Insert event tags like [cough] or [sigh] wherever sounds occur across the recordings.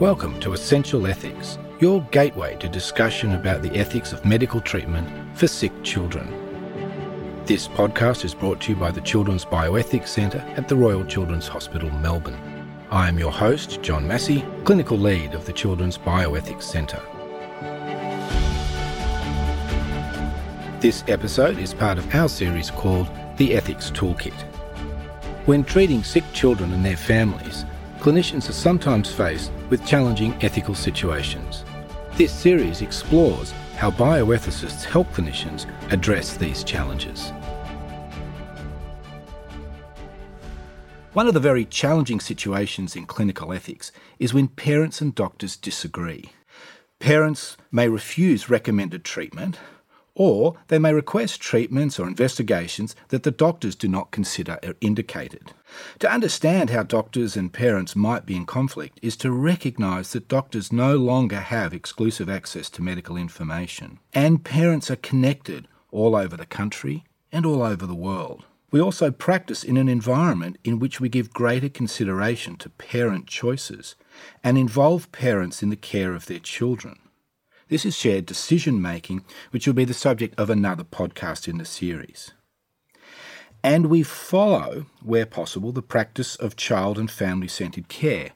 Welcome to Essential Ethics, your gateway to discussion about the ethics of medical treatment for sick children. This podcast is brought to you by the Children's Bioethics Centre at the Royal Children's Hospital, Melbourne. I am your host, John Massie, Clinical Lead of the Children's Bioethics Centre. This episode is part of our series called The Ethics Toolkit. When treating sick children and their families, clinicians are sometimes faced with challenging ethical situations. This series explores how bioethicists help clinicians address these challenges. One of the very challenging situations in clinical ethics is when parents and doctors disagree. Parents may refuse recommended treatment, or they may request treatments or investigations that the doctors do not consider are indicated. To understand how doctors and parents might be in conflict is to recognise that doctors no longer have exclusive access to medical information, and parents are connected all over the country and all over the world. We also practice in an environment in which we give greater consideration to parent choices and involve parents in the care of their children. This is shared decision making, which will be the subject of another podcast in the series. And we follow, where possible, the practice of child and family centred care,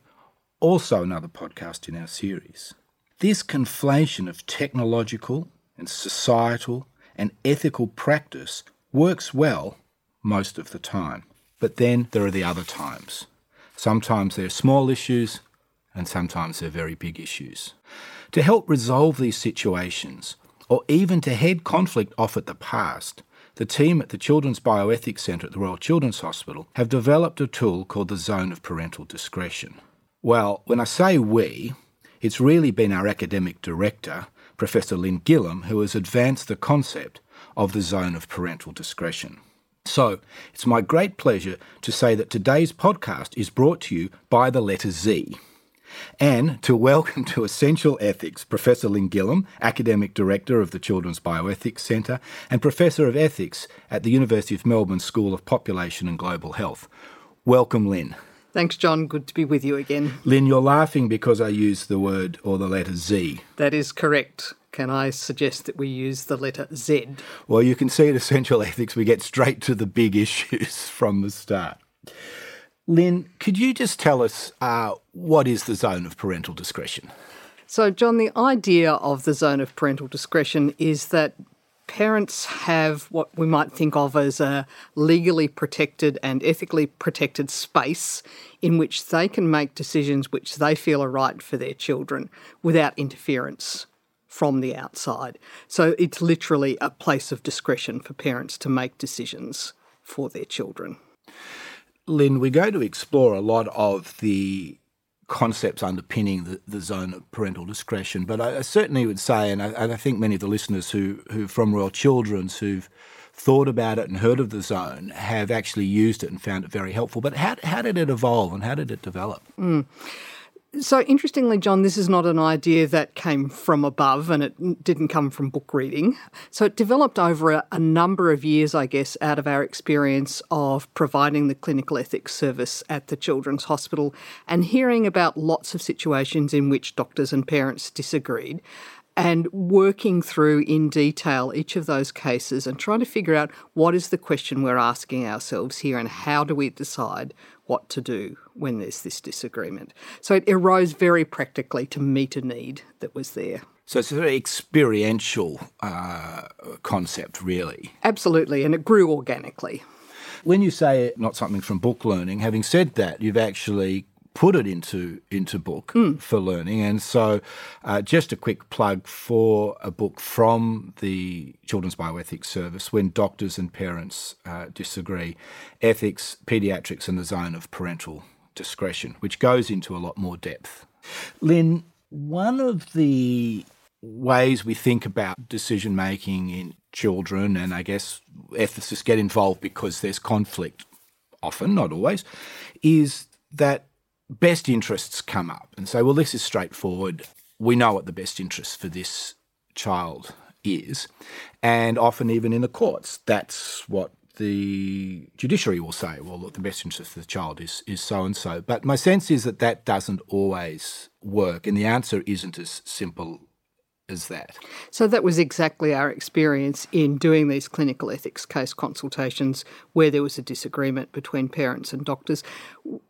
also another podcast in our series. This conflation of technological and societal and ethical practice works well most of the time. But then there are the other times. Sometimes they're small issues, and sometimes they're very big issues. To help resolve these situations, or even to head conflict off at the past, the team at the Children's Bioethics Centre at the Royal Children's Hospital have developed a tool called the Zone of Parental Discretion. Well, when I say we, it's really been our academic director, Professor Lynn Gillam, who has advanced the concept of the Zone of Parental Discretion. So, it's my great pleasure to say that today's podcast is brought to you by the letter Z and to welcome to Essential Ethics Professor Lynn Gillam, Academic Director of the Children's Bioethics Centre and Professor of Ethics at the University of Melbourne School of Population and Global Health. Welcome, Lynn. Thanks, John. Good to be with you again. Lynn, you're laughing because I used the word or the letter Z. That is correct. Can I suggest that we use the letter Z? Well, you can see at Essential Ethics we get straight to the big [laughs] issues from the start. Lynn, could you just tell us uh, what is the zone of parental discretion? So, John, the idea of the zone of parental discretion is that parents have what we might think of as a legally protected and ethically protected space in which they can make decisions which they feel are right for their children without interference from the outside. So it's literally a place of discretion for parents to make decisions for their children. Lynn, we're going to explore a lot of the concepts underpinning the, the zone of parental discretion, but I, I certainly would say, and I, and I, think many of the listeners who, who from Royal Children's who've thought about it and heard of the zone have actually used it and found it very helpful. But how, how did it evolve and how did it develop? Mm. So, interestingly, John, this is not an idea that came from above and it didn't come from book reading. So, it developed over a, a, number of years, I guess, out of our experience of providing the clinical ethics service at the Children's Hospital and hearing about lots of situations in which doctors and parents disagreed and working through in detail each of those cases and trying to figure out what is the question we're asking ourselves here and how do we decide what to do when there's this disagreement. So it arose very practically to meet a need that was there. So it's a very experiential uh, concept, really. Absolutely, and it grew organically. When you say not something from book learning, having said that, you've actually put it into into book mm. for learning. And so, uh, just a quick plug for a book from the Children's Bioethics Service when doctors and parents uh, disagree: ethics, pediatrics, and the zone of parental discretion, which goes into a lot more depth. Lynn, one of the ways we think about decision making in children, and I guess ethicists get involved because there's conflict, often, not always, is that best interests come up and say, well, this is straightforward. We know what the best interest for this child is. And often, even in the courts, that's what the judiciary will say, well, look, the best interest of the child is, is so and so. But my sense is that that doesn't always work, and the answer isn't as simple as that. So that was exactly our experience in doing these clinical ethics case consultations where there was a disagreement between parents and doctors.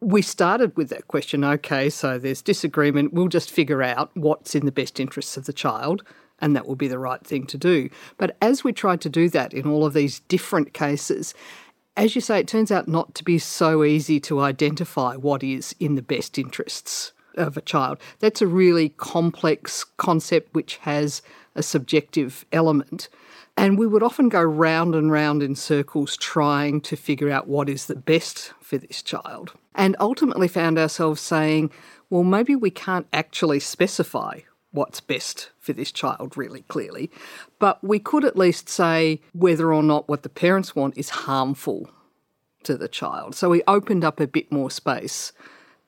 We started with that question okay, so there's disagreement, we'll just figure out what's in the best interests of the child and that will be the right thing to do. But as we tried to do that in all of these different cases, as you say, it turns out not to be so easy to identify what is in the best interests of a child. That's a really complex concept which has a subjective element. And we would often go round and round in circles trying to figure out what is the best for this child. And ultimately found ourselves saying, well, maybe we can't actually specify what's best for this child really clearly. But we could at least say whether or not what the parents want is harmful to the child. So we opened up a bit more space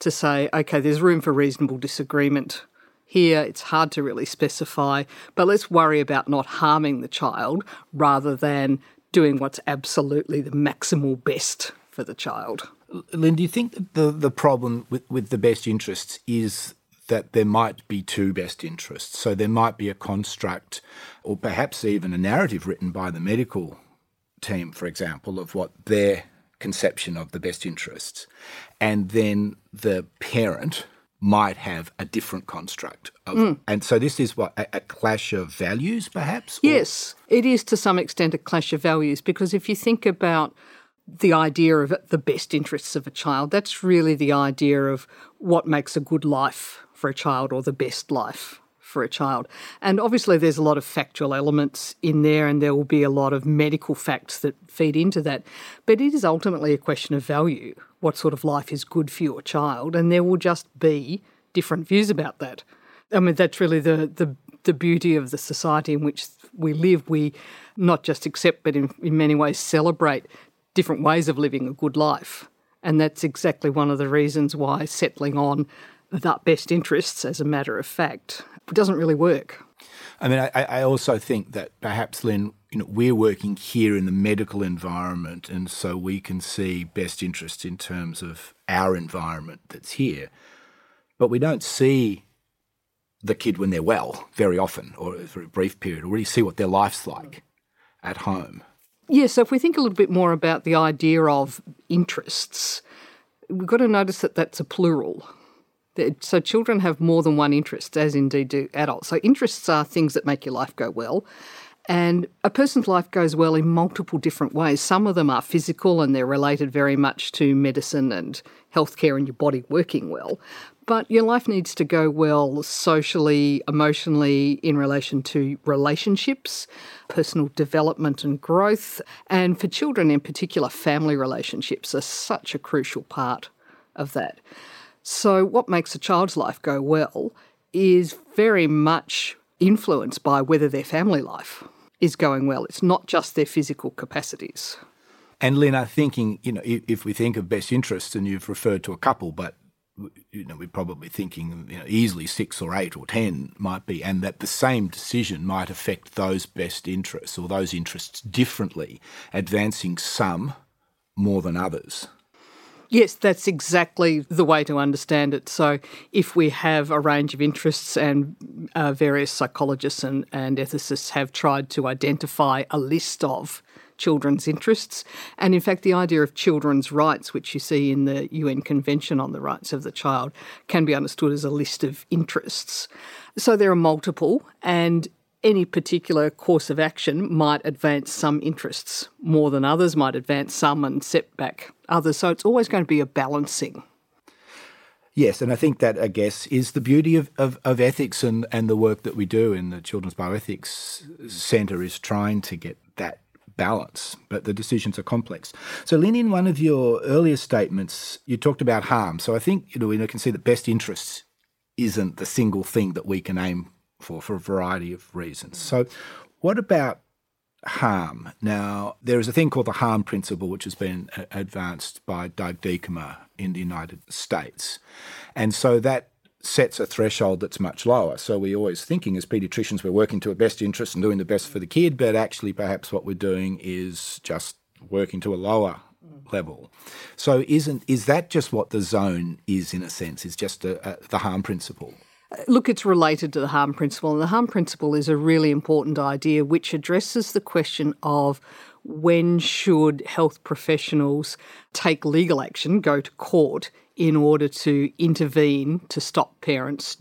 to say, okay, there's room for reasonable disagreement here. It's hard to really specify, but let's worry about not harming the child rather than doing what's absolutely the maximal best for the child. Lynn, do you think that the, the problem with, with the best interests is that there might be two best interests. So there might be a construct or perhaps even a narrative written by the medical team, for example, of what their conception of the best interests. And then the parent might have a different construct. Of, mm. And so this is what, a, a clash of values, perhaps? Yes, it is to some extent a clash of values because if you think about the idea of the best interests of a child, that's really the idea of what makes a good life for a child or the best life for a child. And obviously, there's a lot of factual elements in there, and there will be a lot of medical facts that feed into that. But it is ultimately a question of value what sort of life is good for your child, and there will just be different views about that. I mean, that's really the, the, the beauty of the society in which we live. We not just accept, but in, in many ways celebrate different ways of living a good life. And that's exactly one of the reasons why settling on that best interests as a matter of fact doesn't really work. I mean, I, I, also think that perhaps, Lynn, you know, we're working here in the medical environment, and so we can see best interests in terms of our environment that's here. But we don't see the kid when they're well very often, or for a brief period, or really see what their life's like at home. Yes, yeah, so if we think a little bit more about the idea of interests, we've got to notice that that's a plural. So children have more than one interest, as indeed do adults. So interests are things that make your life go well. And a person's life goes well in multiple different ways. Some of them are physical and they're related very much to medicine and healthcare and your body working well. But your life needs to go well socially, emotionally, in relation to relationships, personal development and growth. And for children in particular, family relationships are such a crucial part of that. So, what makes a child's life go well is very much influenced by whether their family life is going well. It's not just their physical capacities. And I'm thinking, you know, if we think of best interests, and you've referred to a couple, but you know, we're probably thinking you know, easily six or eight or ten might be, and that the same decision might affect those best interests or those interests differently, advancing some more than others. Yes, that's exactly the way to understand it. So, if we have a range of interests, and uh, various psychologists and, and ethicists have tried to identify a list of children's interests, and in fact, the idea of children's rights, which you see in the UN Convention on the Rights of the Child, can be understood as a list of interests. So, there are multiple, and any particular course of action might advance some interests more than others, might advance some and set back others. So it's always going to be a balancing. Yes, and I think that, I guess, is the beauty of, of, of, ethics and, and the work that we do in the Children's Bioethics Centre is trying to get that balance, but the decisions are complex. So, Lynn, in one of your earlier statements, you talked about harm. So I think you know, we can see that best interests isn't the single thing that we can aim for, for a variety of reasons. So, what about harm? Now, there is a thing called the harm principle, which has been advanced by Doug Diekema in the United States. And so that sets a threshold that's much lower. So we're always thinking as paediatricians we're working to a best interest and doing the best for the kid, but actually perhaps what we're doing is just working to a lower level. So isn't is that just what the zone is in a sense? Is just a, a, the harm principle? Look, it's related to the harm principle, and the harm principle is a really important idea which addresses the question of when should health professionals take legal action, go to court in order to intervene to stop parents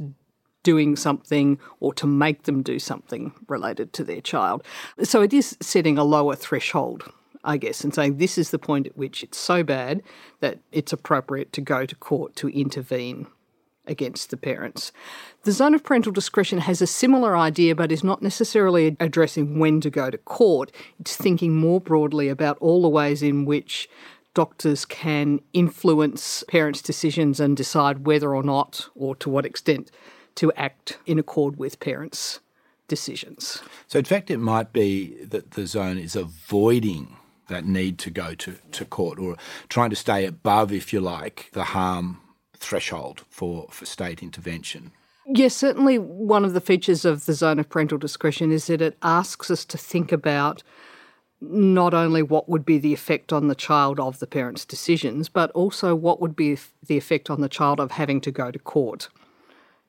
doing something or to make them do something related to their child. So it is setting a lower threshold I guess, and saying this is the point at which it's so bad that it's appropriate to go to court to intervene against the parents. The zone of parental discretion has a similar idea, but is not necessarily addressing when to go to court. It's thinking more broadly about all the ways in which doctors can influence parents' decisions and decide whether or not, or to what extent, to act in accord with parents' decisions. So, in fact, it might be that the zone is avoiding that need to go to, to court or trying to stay above, if you like, the harm threshold for, for state intervention. Yes, certainly one of the features of the zone of parental discretion is that it asks us to think about not only what would be the effect on the child of the parent's decisions, but also what would be the effect on the child of having to go to court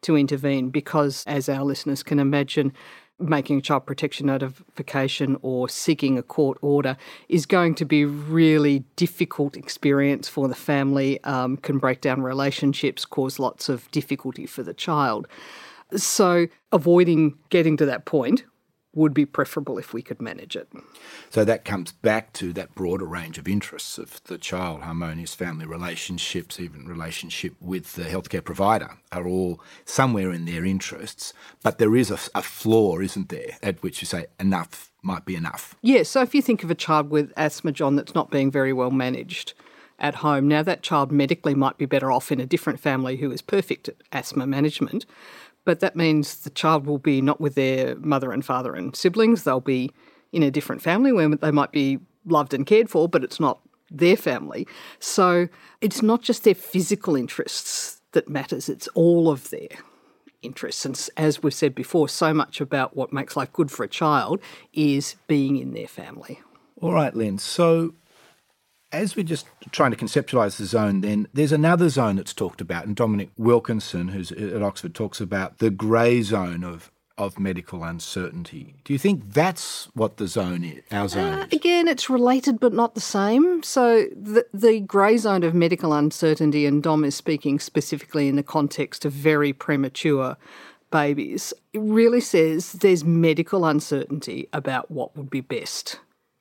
to intervene. Because, as our listeners can imagine, making a child protection notification or seeking a court order is going to be really difficult experience for the family, um, can break down relationships, cause lots of difficulty for the child. So avoiding getting to that point would be preferable if we could manage it. So that comes back to that broader range of interests of the child, harmonious family relationships, even relationship with the healthcare provider are all somewhere in their interests. But there is a, a floor, isn't there, at which you say enough might be enough. Yes. Yeah, so if you think of a child with asthma, John, that's not being very well managed at home, now that child medically might be better off in a different family who is perfect at asthma management. But that means the child will be not with their mother and father and siblings. They'll be in a different family where they might be loved and cared for, but it's not their family. So it's not just their physical interests that matters, it's all of their interests. And as we've said before, so much about what makes life good for a child is being in their family. All right, Lynn. So as we're just trying to conceptualise the zone, then there's another zone that's talked about, and Dominic Wilkinson, who's at Oxford, talks about the grey zone of of medical uncertainty. Do you think that's what the zone is? Our zone uh, is? Again, it's related but not the same. So the the grey zone of medical uncertainty, and Dom is speaking specifically in the context of very premature babies. It really says there's medical uncertainty about what would be best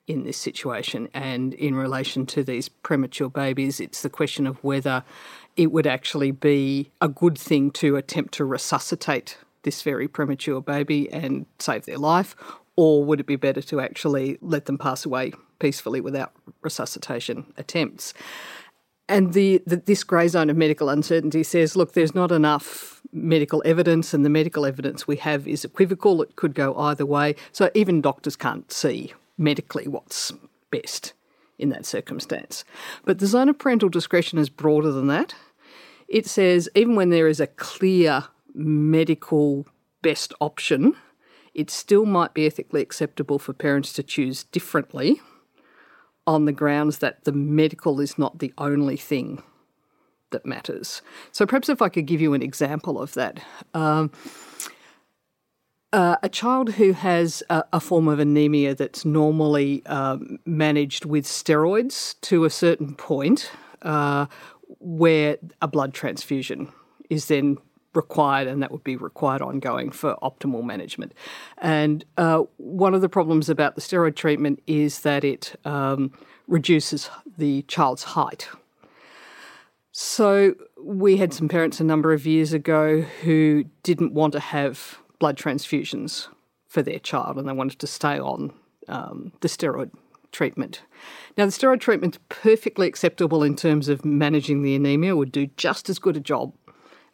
in this situation. And in relation to these premature babies, it's the question of whether it would actually be a good thing to attempt to resuscitate this very premature baby and save their life, or would it be better to actually let them pass away peacefully without resuscitation attempts? And the, the, this grey zone of medical uncertainty says, look, there's not enough medical evidence, and the medical evidence we have is equivocal. It could go either way. So even doctors can't see medically what's best in that circumstance. But the zone of parental discretion is broader than that. It says even when there is a clear medical best option, it still might be ethically acceptable for parents to choose differently on the grounds that the medical is not the only thing that matters. So perhaps if I could give you an example of that. Um, uh, a child who has a, a, form of anemia that's normally um, managed with steroids to a certain point, uh, where a blood transfusion is then required, and that would be required ongoing for optimal management. And uh, one of the problems about the steroid treatment is that it um, reduces the child's height. So we had some parents a number of years ago who didn't want to have blood transfusions for their child and they wanted to stay on um, the steroid treatment. Now, the steroid treatment's perfectly acceptable in terms of managing the anemia, would do just as good a job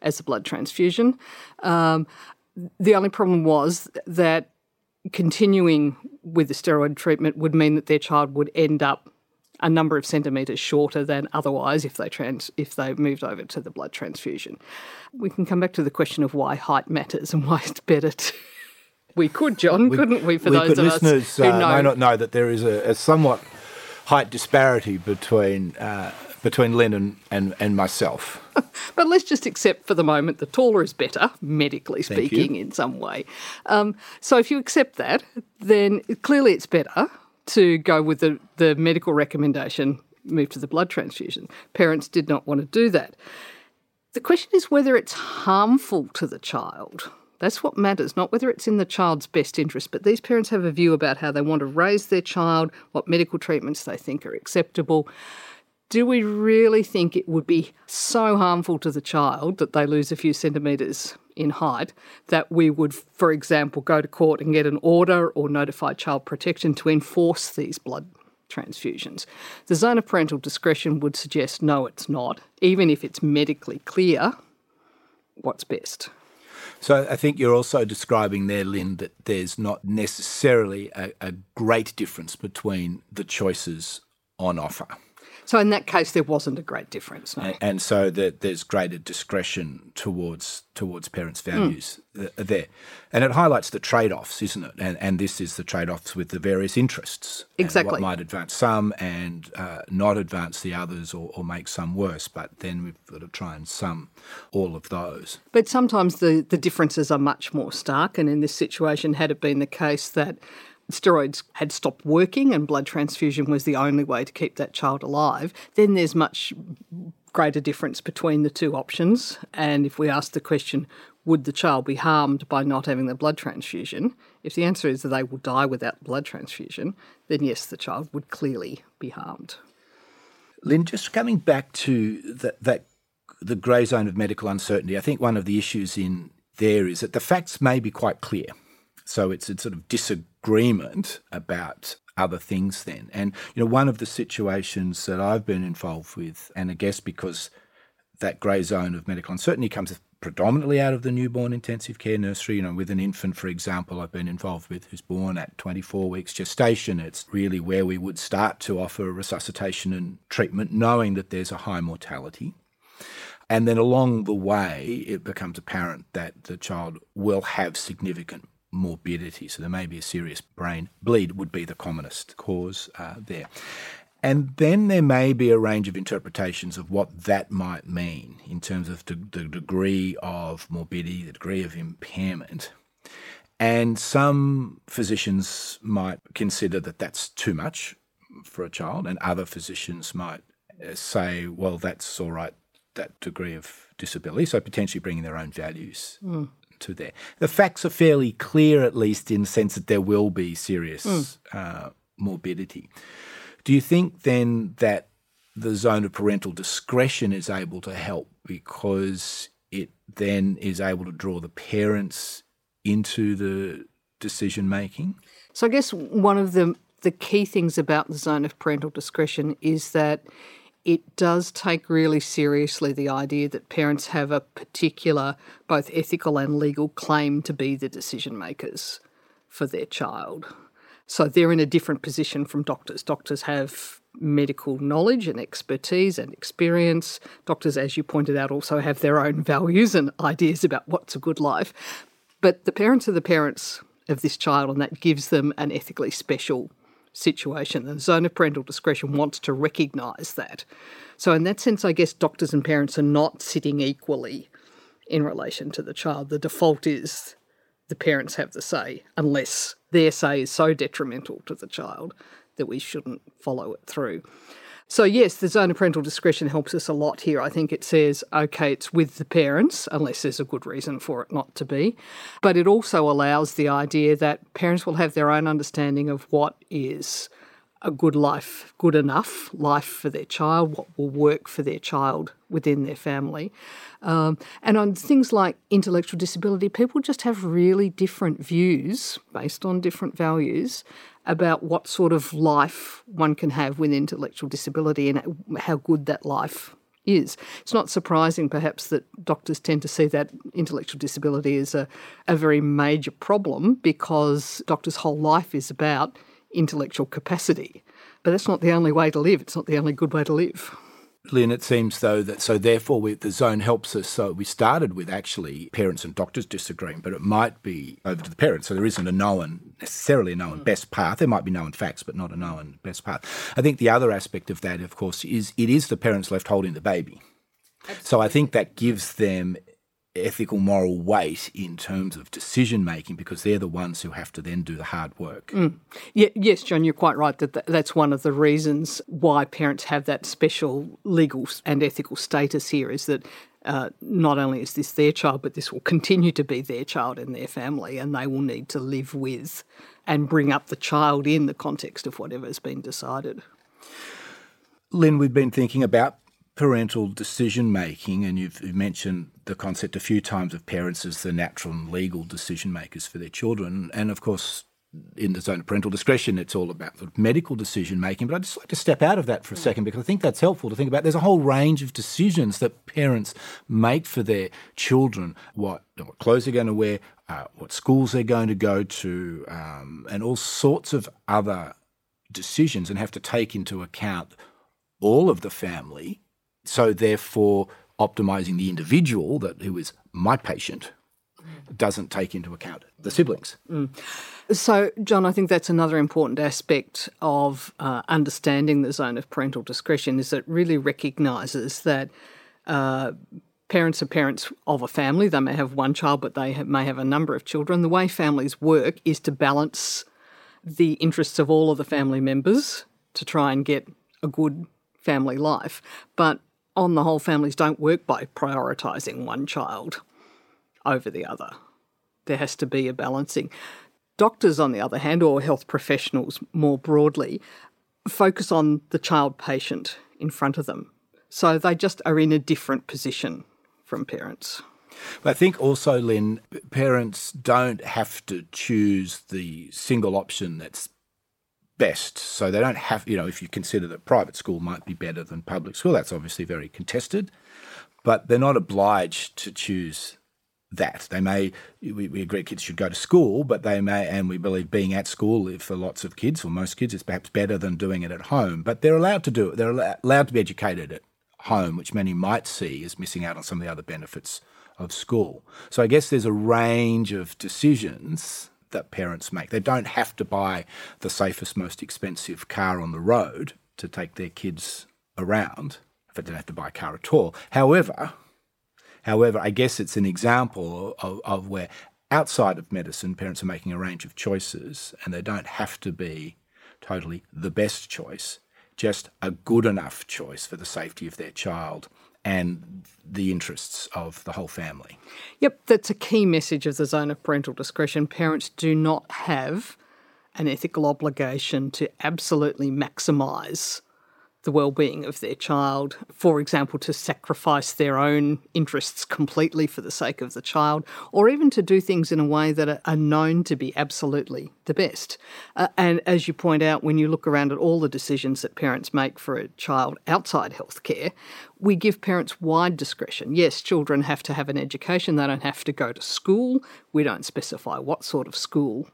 as a blood transfusion. Um, the only problem was that continuing with the steroid treatment would mean that their child would end up a number of centimetres shorter than otherwise if they trans if they moved over to the blood transfusion. We can come back to the question of why height matters and [laughs] why it's better to. We could, John, we, couldn't we? For we those could, of listeners, us who uh, know. may not know that there is a, a somewhat height disparity between uh, between Lynn and, and, and myself. [laughs] but let's just accept for the moment the taller is better, medically speaking, in some way. Um, so if you accept that, then clearly it's better to go with the, the medical recommendation, move to the blood transfusion. Parents did not want to do that. The question is whether it's harmful to the child. That's what matters, not whether it's in the child's best interest. But these parents have a view about how they want to raise their child, what medical treatments they think are acceptable. Do we really think it would be so harmful to the child that they lose a few centimetres in height that we would, for example, go to court and get an order or notify child protection to enforce these blood transfusions? The zone of parental discretion would suggest no, it's not, even if it's medically clear what's best. So I think you're also describing there, Lynn, that there's not necessarily a, a great difference between the choices on offer. So in that case, there wasn't a great difference. No? And, and so that there's greater discretion towards towards parents' values mm. there, and it highlights the trade-offs, isn't it? And and this is the trade-offs with the various interests. Exactly. What might advance some and uh, not advance the others, or, or make some worse. But then we've got to try and sum all of those. But sometimes the the differences are much more stark. And in this situation, had it been the case that steroids had stopped working and blood transfusion was the only way to keep that child alive, then there's much greater difference between the two options. And if we ask the question, would the child be harmed by not having the blood transfusion? If the answer is that they will die without blood transfusion, then yes, the child would clearly be harmed. Lynn, just coming back to that, the grey zone of medical uncertainty, I think one of the issues in there is that the facts may be quite clear. So it's a sort of disagreement about other things then. And, you know, one of the situations that I've been involved with, and I guess because that grey zone of medical uncertainty comes predominantly out of the newborn intensive care nursery. You know, with an infant, for example, I've been involved with who's born at 24 weeks gestation. It's really where we would start to offer resuscitation and treatment, knowing that there's a high mortality. And then along the way, it becomes apparent that the child will have significant morbidity. So there may be a serious brain bleed, would be the commonest cause uh, there. And then there may be a range of interpretations of what that might mean in terms of the, the degree of morbidity, the degree of impairment. And some physicians might consider that that's too much for a child, and other physicians might uh, say, well, that's all right, that degree of disability. So potentially bringing their own values mm to there. The facts are fairly clear, at least in the sense that there will be serious mm. uh, morbidity. Do you think then that the zone of parental discretion is able to help because it then is able to draw the parents into the decision making? So I guess one of the the key things about the zone of parental discretion is that it does take really seriously the idea that parents have a particular, both ethical and legal claim to be the decision makers for their child. So they're in a different position from doctors. Doctors have medical knowledge and expertise and experience. Doctors, as you pointed out, also have their own values and ideas about what's a good life. But the parents are the parents of this child, and that gives them an ethically special situation. The zone of parental discretion wants to recognise that. So, in that sense, I guess doctors and parents are not sitting equally in relation to the child. The default is the parents have the say, unless their say is so detrimental to the child that we shouldn't follow it through. So, yes, the zone of parental discretion helps us a lot here. I think it says, okay, it's with the parents, unless there's a good reason for it not to be. But it also allows the idea that parents will have their own understanding of what is a good life, good enough life for their child, what will work for their child within their family. Um, and on things like intellectual disability, people just have really different views based on different values about what sort of life one can have with intellectual disability and how good that life is. It's not surprising, perhaps, that doctors tend to see that intellectual disability as a, a very major problem because doctors' whole life is about intellectual capacity. But that's not the only way to live, it's not the only good way to live. Lynn, it seems though that so therefore we, the zone helps us. So we started with actually parents and doctors disagreeing, but it might be over to the parents. So there isn't a known necessarily a known hmm. best path. There might be known facts, but not a known best path. I think the other aspect of that, of course, is it is the parents left holding the baby. Absolutely. So I think that gives them ethical moral weight in terms of decision making because they're the ones who have to then do the hard work. Mm. Yeah, yes, John, you're quite right that that's one of the reasons why parents have that special legal and ethical status here is that uh, not only is this their child, but this will continue to be their child and their family, and they will need to live with and bring up the child in the context of whatever has been decided. Lynn, we've been thinking about parental decision making, and you've, mentioned the concept a few times of parents as the natural and legal decision makers for their children. And of course, in the zone of parental discretion, it's all about medical decision making. But I'd just like to step out of that for a second because I think that's helpful to think about. There's a whole range of decisions that parents make for their children what, what clothes they're going to wear, uh, what schools they're going to go to, um, and all sorts of other decisions, and have to take into account all of the family so therefore, optimizing the individual that who is my patient doesn't take into account the siblings. Mm. So, John, I think that's another important aspect of uh, understanding the zone of parental discretion is it really recognises that uh, parents are parents of a family. They may have one child, but they have, may have a number of children. The way families work is to balance the interests of all of the family members to try and get a good family life. But on the whole, families don't work by prioritising one child over the other. There has to be a balancing. Doctors, on the other hand, or health professionals more broadly, focus on the child patient in front of them. So they just are in a different position from parents. But I think also, Lynn, parents don't have to choose the single option that's best. So they don't have, you know, if you consider that private school might be better than public school, that's obviously very contested, but they're not obliged to choose that. They may, we, we, agree kids should go to school, but they may, and we believe being at school for lots of kids, or most kids, is perhaps better than doing it at home. But they're allowed to do it. They're allowed to be educated at home, which many might see as missing out on some of the other benefits of school. So I guess there's a range of decisions that parents make. They don't have to buy the safest, most expensive car on the road to take their kids around. If they don't have to buy a car at all. However, however, I guess it's an example of, of where outside of medicine, parents are making a range of choices, and they don't have to be totally the best choice, just a good enough choice for the safety of their child and the interests of the whole family. Yep, that's a key message of the zone of parental discretion. Parents do not have an ethical obligation to absolutely maximise the well-being of their child for example to sacrifice their own interests completely for the sake of the child or even to do things in a way that are known to be absolutely the best. Uh, and as you point out when you look around at all the decisions that parents make for a child outside healthcare we give parents wide discretion. Yes children have to have an education. They don't have to go to school. We don't specify what sort of school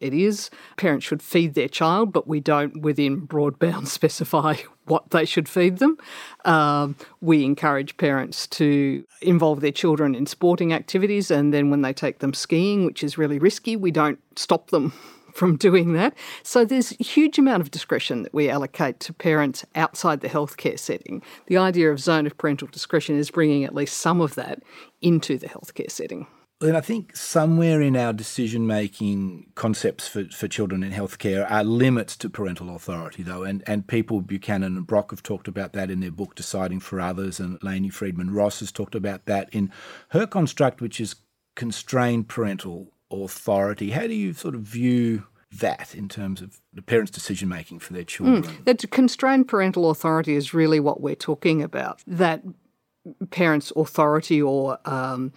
it is. Parents should feed their child, but we don't, within broad bounds, [laughs] specify what they should feed them. Um, we encourage parents to involve their children in sporting activities, and then when they take them skiing, which is really risky, we don't stop them [laughs] from doing that. So there's a huge amount of discretion that we allocate to parents outside the healthcare setting. The idea of zone of parental discretion is bringing at least some of that into the healthcare setting. And I think somewhere in our decision making concepts for, for children in healthcare are limits to parental authority, though. And, and people, Buchanan and Brock, have talked about that in their book, Deciding for Others. And Lainie Friedman Ross has talked about that in her construct, which is constrained parental authority. How do you sort of view that in terms of the parents' decision making for their children? Mm, that constrained parental authority is really what we're talking about. That parents' authority or um,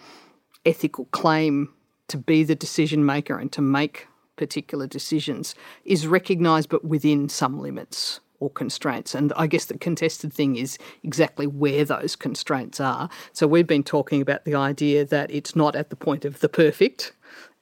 ethical claim to be the decision maker and to make particular decisions is recognised but within some limits or constraints. And I guess the contested thing is exactly where those constraints are. So we've been talking about the idea that it's not at the point of the perfect,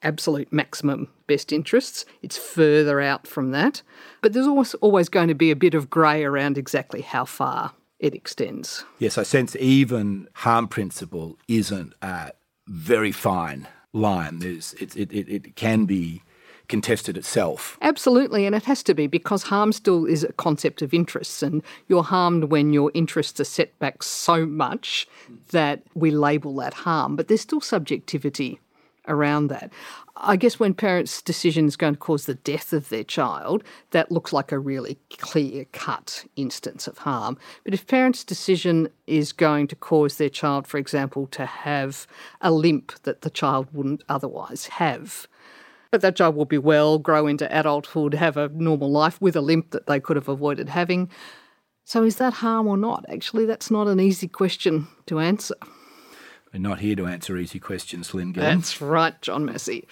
absolute maximum best interests. It's further out from that. But there's always, always going to be a bit of grey around exactly how far it extends. Yes, I sense even harm principle isn't a very fine line. There's, it, it, it, it can be contested itself. Absolutely, and it has to be because harm still is a concept of interests, and you're harmed when your interests are set back so much that we label that harm, but there's still subjectivity around that. I guess when parents' decision is going to cause the death of their child, that looks like a really clear cut instance of harm. But if parents' decision is going to cause their child, for example, to have a limp that the child wouldn't otherwise have, but that child will be well, grow into adulthood, have a normal life with a limp that they could have avoided having. So, is that harm or not? Actually, that's not an easy question to answer. We're not here to answer easy questions, Lynn Gillam. That's right, John Massie.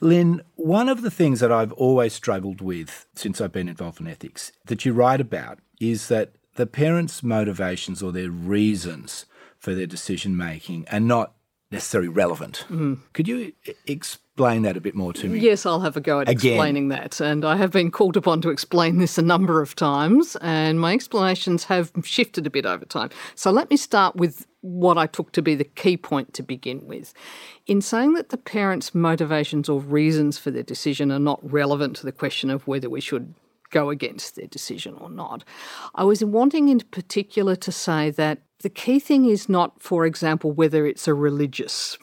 Lynn, one of the things that I've always struggled with since I've been involved in ethics that you write about is that the parents' motivations or their reasons for their decision making are not necessarily relevant. Mm. Could you explain that a bit more to me? Yes, I'll have a go at Again. explaining that. And I have been called upon to explain this a number of times, and my explanations have shifted a bit over time. So let me start with what I took to be the key point to begin with. In saying that the parents' motivations or reasons for their decision are not relevant to the question of whether we should go against their decision or not. I was wanting in particular to say that the key thing is not, for example, whether it's a religious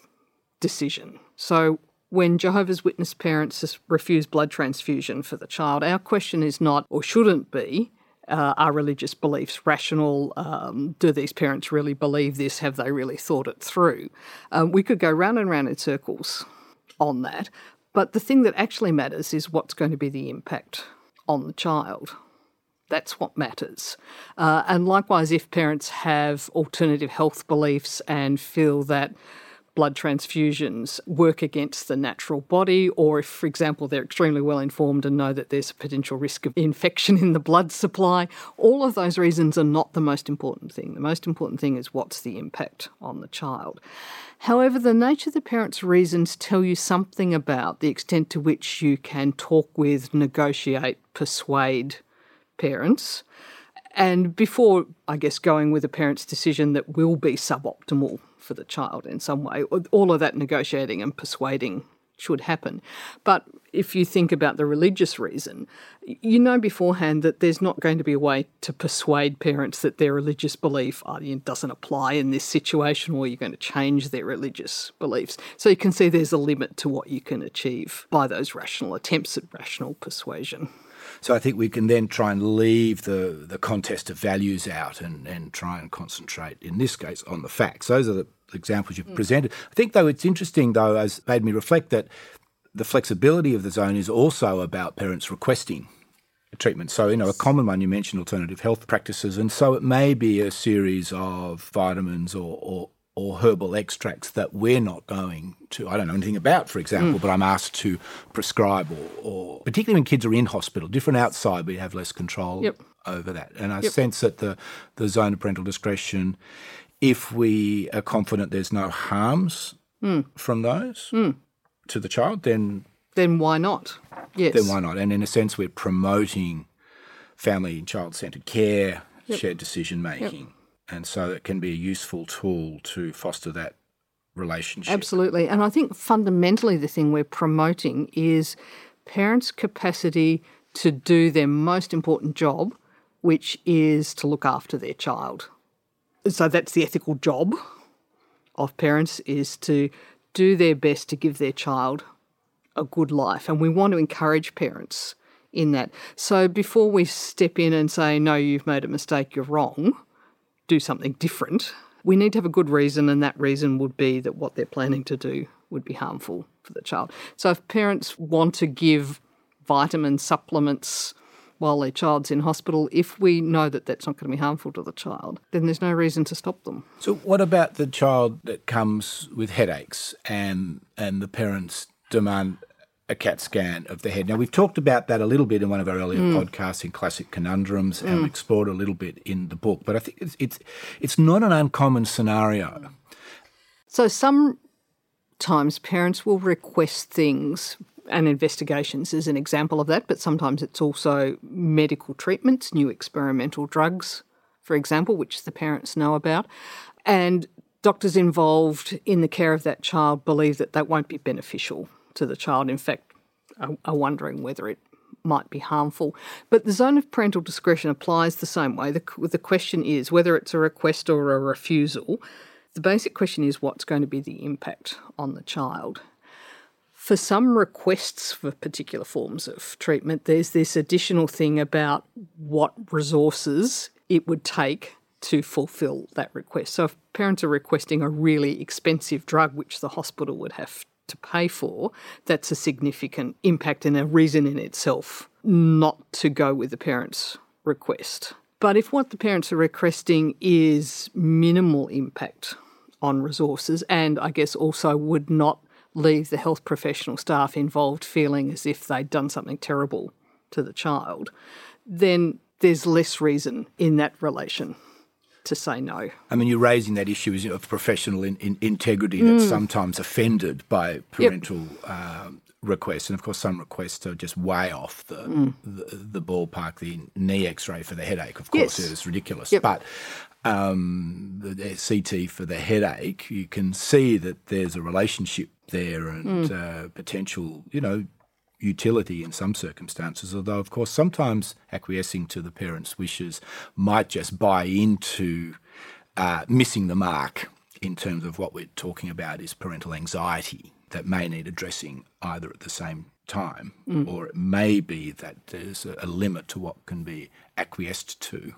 decision. So when Jehovah's Witness parents refuse blood transfusion for the child, our question is not, or shouldn't be, uh, are religious beliefs rational? Um, do these parents really believe this? Have they really thought it through? Um, we could go round and round in circles on that. But the thing that actually matters is what's going to be the impact on the child. That's what matters. Uh, and likewise, if parents have alternative health beliefs and feel that blood transfusions work against the natural body, or if, for example, they're extremely well informed and know that there's a potential risk of infection in the blood supply, all of those reasons are not the most important thing. The most important thing is what's the impact on the child. However, the nature of the parents' reasons tell you something about the extent to which you can talk with, negotiate, persuade parents. And before, I guess, going with a parent's decision that will be suboptimal for the child in some way, all of that negotiating and persuading should happen. But if you think about the religious reason, you know beforehand that there's not going to be a way to persuade parents that their religious belief oh, doesn't apply in this situation or you're going to change their religious beliefs. So you can see there's a limit to what you can achieve by those rational attempts at rational persuasion. So I think we can then try and leave the, the contest of values out and, and try and concentrate, in this case, on the facts. Those are the examples you've mm. presented. I think, though, it's interesting, though, as made me reflect that the flexibility of the zone is also about parents requesting treatment. So, you know, a common one you mentioned alternative health practices, and so it may be a series of vitamins or, or, or herbal extracts that we're not going to, I don't know anything about, for example, mm. but I'm asked to prescribe, or, or, particularly when kids are in hospital, different outside, we have less control yep. over that. And I yep. sense that the, the zone of parental discretion, if we are confident there's no harms mm. from those mm. to the child, then. Then why not? Yes. Then why not? And in a sense, we're promoting family and child centred care, yep. shared decision making and so it can be a useful tool to foster that relationship. Absolutely. And I think fundamentally the thing we're promoting is parents' capacity to do their most important job, which is to look after their child. So that's the ethical job of parents is to do their best to give their child a good life. And we want to encourage parents in that. So before we step in and say, no, you've made a mistake, you're wrong, do something different, we need to have a good reason, and that reason would be that what they're planning to do would be harmful for the child. So if parents want to give vitamin supplements while their child's in hospital, if we know that that's not going to be harmful to the child, then there's no reason to stop them. So what about the child that comes with headaches and and the parents demand a CAT scan of the head. Now, we've talked about that a little bit in one of our earlier mm. podcasts in Classic Conundrums mm. and explored a little bit in the book, but I think it's, it's, it's not an uncommon scenario. So, sometimes parents will request things and investigations is an example of that, but sometimes it's also medical treatments, new experimental drugs for example, which the parents know about. And doctors involved in the care of that child believe that that won't be beneficial to the child. In fact, are, wondering whether it might be harmful. But the zone of parental discretion applies the same way. The, the question is whether it's a request or a refusal. The basic question is what's going to be the impact on the child. For some requests for particular forms of treatment, there's this additional thing about what resources it would take to fulfill that request. So, if parents are requesting a really expensive drug, which the hospital would have to pay for, that's a significant impact and a reason in itself not to go with the parent's request. But if what the parents are requesting is minimal impact on resources and I guess also would not leave the health professional staff involved feeling as if they'd done something terrible to the child, then there's less reason in that relation to say no. I mean, you're raising that issue of professional in, in integrity mm. that's sometimes offended by parental yep. um, requests, and of course, some requests are just way off the mm. the, the, ballpark. The knee X-ray for the headache, of course, yes. is ridiculous, yep. but. Um, the CT for the headache, you can see that there's a relationship there and mm. uh, potential, you know, utility in some circumstances, although, of course, sometimes acquiescing to the parents' wishes might just buy into uh, missing the mark in terms of what we're talking about is parental anxiety that may need addressing either at the same time mm. or it may be that there's a, a limit to what can be acquiesced to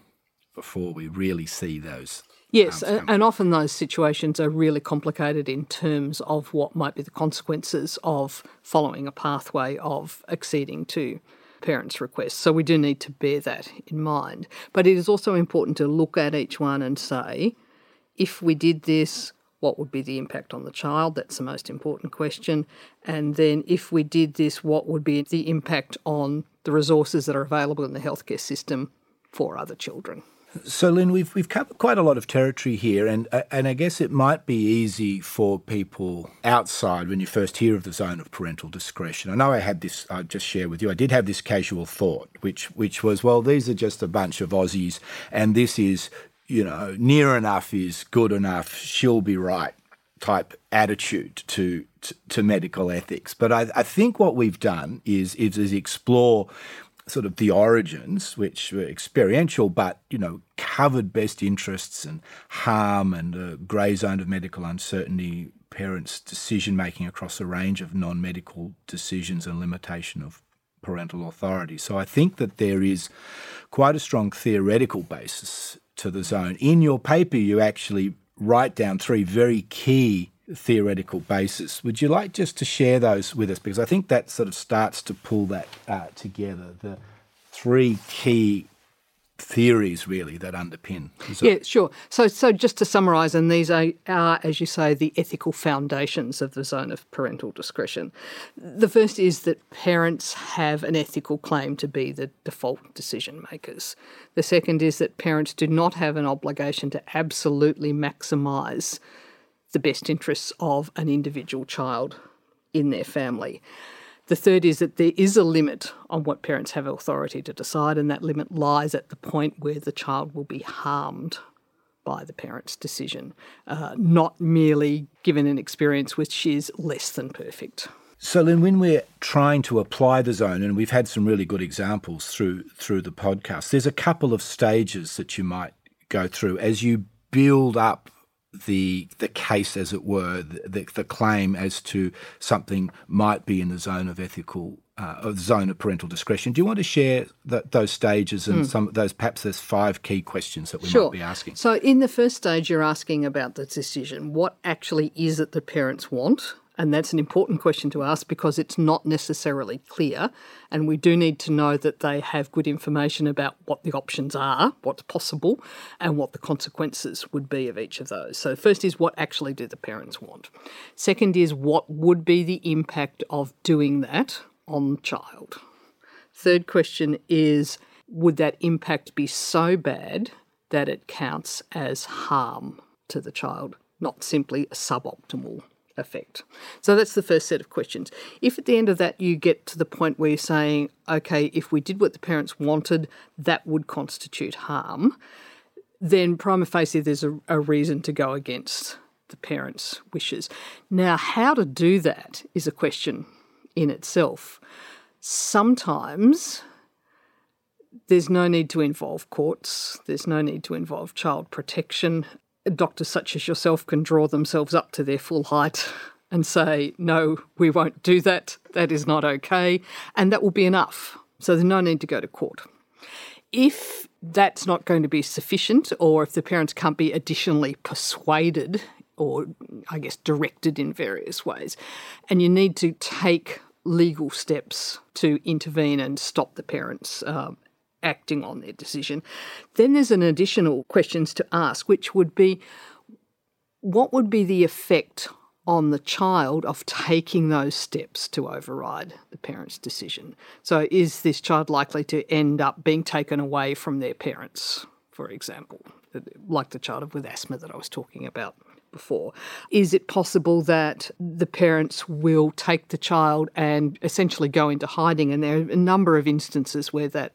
before we really see those Yes, and often those situations are really complicated in terms of what might be the consequences of following a pathway of acceding to parents' requests. So we do need to bear that in mind. But it is also important to look at each one and say, if we did this, what would be the impact on the child? That's the most important question. And then if we did this, what would be the impact on the resources that are available in the healthcare system for other children? So, Lynn, we've we've covered quite a lot of territory here, and uh, and I guess it might be easy for people outside when you first hear of the zone of parental discretion. I know I had this. I just share with you. I did have this casual thought, which which was, well, these are just a bunch of Aussies, and this is, you know, near enough is good enough. She'll be right type attitude to, to, to medical ethics. But I, I, think what we've done is, is, is explore sort of the origins, which were experiential, but you know covered best interests and harm and a grey zone of medical uncertainty, parents' decision making across a range of non-medical decisions and limitation of parental authority. So I think that there is quite a strong theoretical basis to the zone. In your paper, you actually write down three very key theoretical basis. Would you like just to share those with us? Because I think that sort of starts to pull that uh, together. The three key theories really that underpin. Yeah, sure. So, so just to summarise, and these are, are, as you say, the ethical foundations of the zone of parental discretion. The first is that parents have an ethical claim to be the default decision makers. The second is that parents do not have an obligation to absolutely maximise the best interests of an individual child in their family. The third is that there is a limit on what parents have authority to decide, and that limit lies at the point where the child will be harmed by the parent's decision, uh, not merely given an experience which is less than perfect. So, Lynn, when we're trying to apply the zone, and we've had some really good examples through through the podcast, there's a couple of stages that you might go through as you build up the the case, as it were, the, the, claim as to something might be in the zone of ethical, uh, zone of parental discretion. Do you want to share the, those stages and mm. some of those? Perhaps there's five key questions that we sure. might be asking. So, in the first stage, you're asking about the decision. What actually is it that parents want? And that's an important question to ask because it's not necessarily clear. And we do need to know that they have good information about what the options are, what's possible, and what the consequences would be of each of those. So, first is what actually do the parents want? Second is what would be the impact of doing that on the child? Third question is would that impact be so bad that it counts as harm to the child, not simply a suboptimal effect? So that's the first set of questions. If at the end of that you get to the point where you're saying, okay, if we did what the parents wanted, that would constitute harm, then prima facie there's a, a reason to go against the parents' wishes. Now, how to do that is a question in itself. Sometimes there's no need to involve courts, there's no need to involve child protection. Doctors such as yourself can draw themselves up to their full height and say, no, we won't do that, that is not okay, and that will be enough. So there's no need to go to court. If that's not going to be sufficient, or if the parents can't be additionally persuaded or, I guess, directed in various ways, and you need to take legal steps to intervene and stop the parents uh, acting on their decision, then there's an additional questions to ask, which would be what would be the effect on the child of taking those steps to override the parent's decision. So, is this child likely to end up being taken away from their parents, for example, like the child with asthma that I was talking about? Before. Is it possible that the parents will take the child and essentially go into hiding? And there are a number of instances where that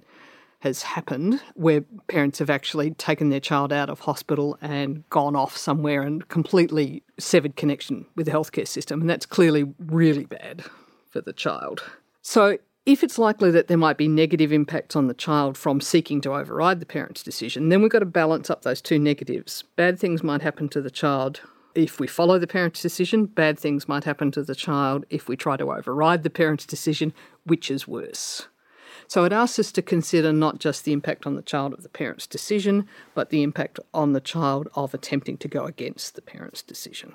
has happened where parents have actually taken their child out of hospital and gone off somewhere and completely severed connection with the healthcare system. And that's clearly really bad for the child. So, if it's likely that there might be negative impacts on the child from seeking to override the parent's decision, then we've got to balance up those two negatives. Bad things might happen to the child if we follow the parent's decision, bad things might happen to the child if we try to override the parent's decision, which is worse. So it asks us to consider not just the impact on the child of the parent's decision, but the impact on the child of attempting to go against the parent's decision.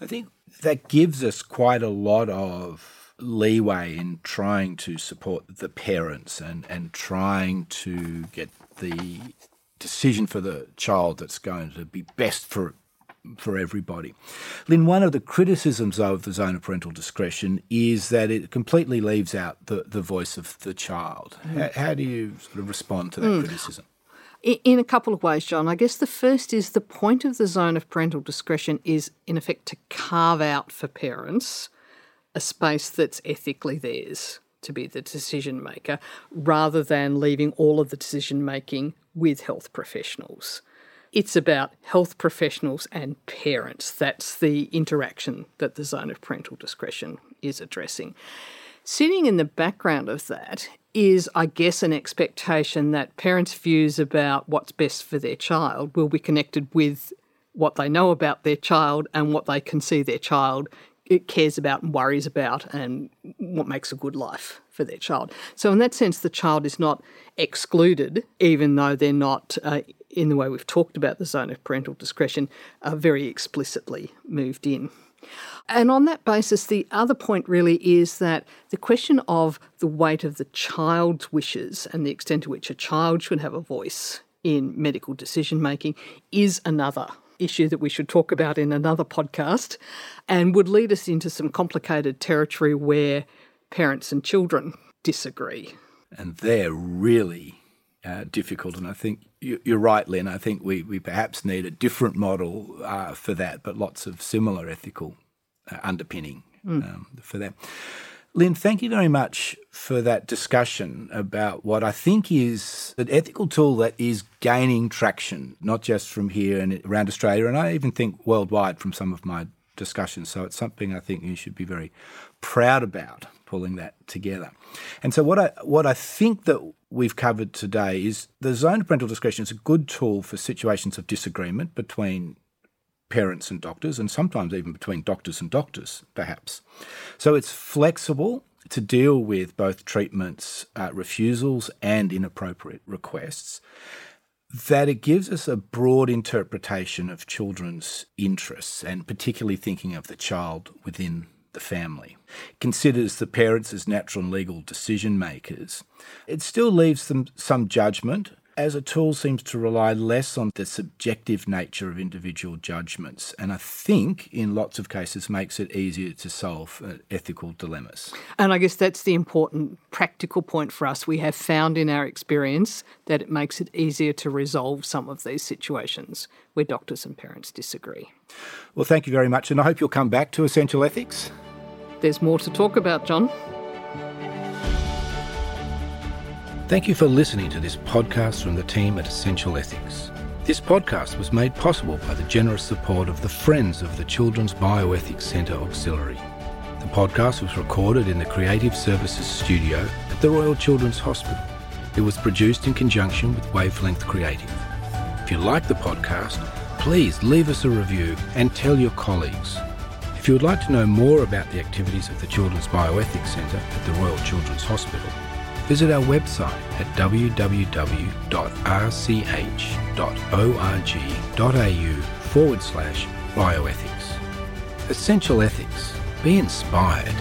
I think that gives us quite a lot of leeway in trying to support the parents and, and trying to get the decision for the child that's going to be best for for everybody. Lynn, one of the criticisms of the zone of parental discretion is that it completely leaves out the, the voice of the child. Mm. How, how, do you sort of respond to that mm. criticism? In a couple of ways, John. I guess the first is the point of the zone of parental discretion is, in effect, to carve out for parents a space that's ethically theirs to be the decision maker rather than leaving all of the decision making with health professionals. It's about health professionals and parents. That's the interaction that the zone of parental discretion is addressing. Sitting in the background of that is, I guess, an expectation that parents' views about what's best for their child will be connected with what they know about their child and what they can see their child cares about and worries about and what makes a good life for their child. So, in that sense, the child is not excluded, even though they're not uh, in the way we've talked about the zone of parental discretion, are very explicitly moved in. And on that basis, the other point really is that the question of the weight of the child's wishes and the extent to which a child should have a voice in medical decision making is another issue that we should talk about in another podcast and would lead us into some complicated territory where parents and children disagree. And they're really uh, difficult. And I think you're right, Lynn. I think we, we perhaps need a different model uh, for that, but lots of similar ethical uh, underpinning mm. um, for that. Lynn, thank you very much for that discussion about what I think is an ethical tool that is gaining traction, not just from here and around Australia, and I even think worldwide from some of my discussions. So it's something I think you should be very proud about pulling that together. And so what I what I think that we've covered today is the zone of parental discretion is a good tool for situations of disagreement between parents and doctors, and sometimes even between doctors and doctors, perhaps. So it's flexible to deal with both treatments, uh, refusals, and inappropriate requests. That it gives us a broad interpretation of children's interests, and particularly thinking of the child within the family. It considers the parents as natural and legal decision makers. It still leaves them some judgment as a tool seems to rely less on the subjective nature of individual judgments, and I think in lots of cases makes it easier to solve uh, ethical dilemmas. And I guess that's the important practical point for us. We have found in our experience that it makes it easier to resolve some of these situations where doctors and parents disagree. Well, thank you very much, and I hope you'll come back to Essential Ethics. There's more to talk about, John. Thank you for listening to this podcast from the team at Essential Ethics. This podcast was made possible by the generous support of the Friends of the Children's Bioethics Centre Auxiliary. The podcast was recorded in the Creative Services studio at the Royal Children's Hospital. It was produced in conjunction with Wavelength Creative. If you like the podcast, please leave us a review and tell your colleagues. If you would like to know more about the activities of the Children's Bioethics Centre at the Royal Children's Hospital, visit our website at www.rch.org.au forward slash bioethics. Essential Ethics. Be inspired.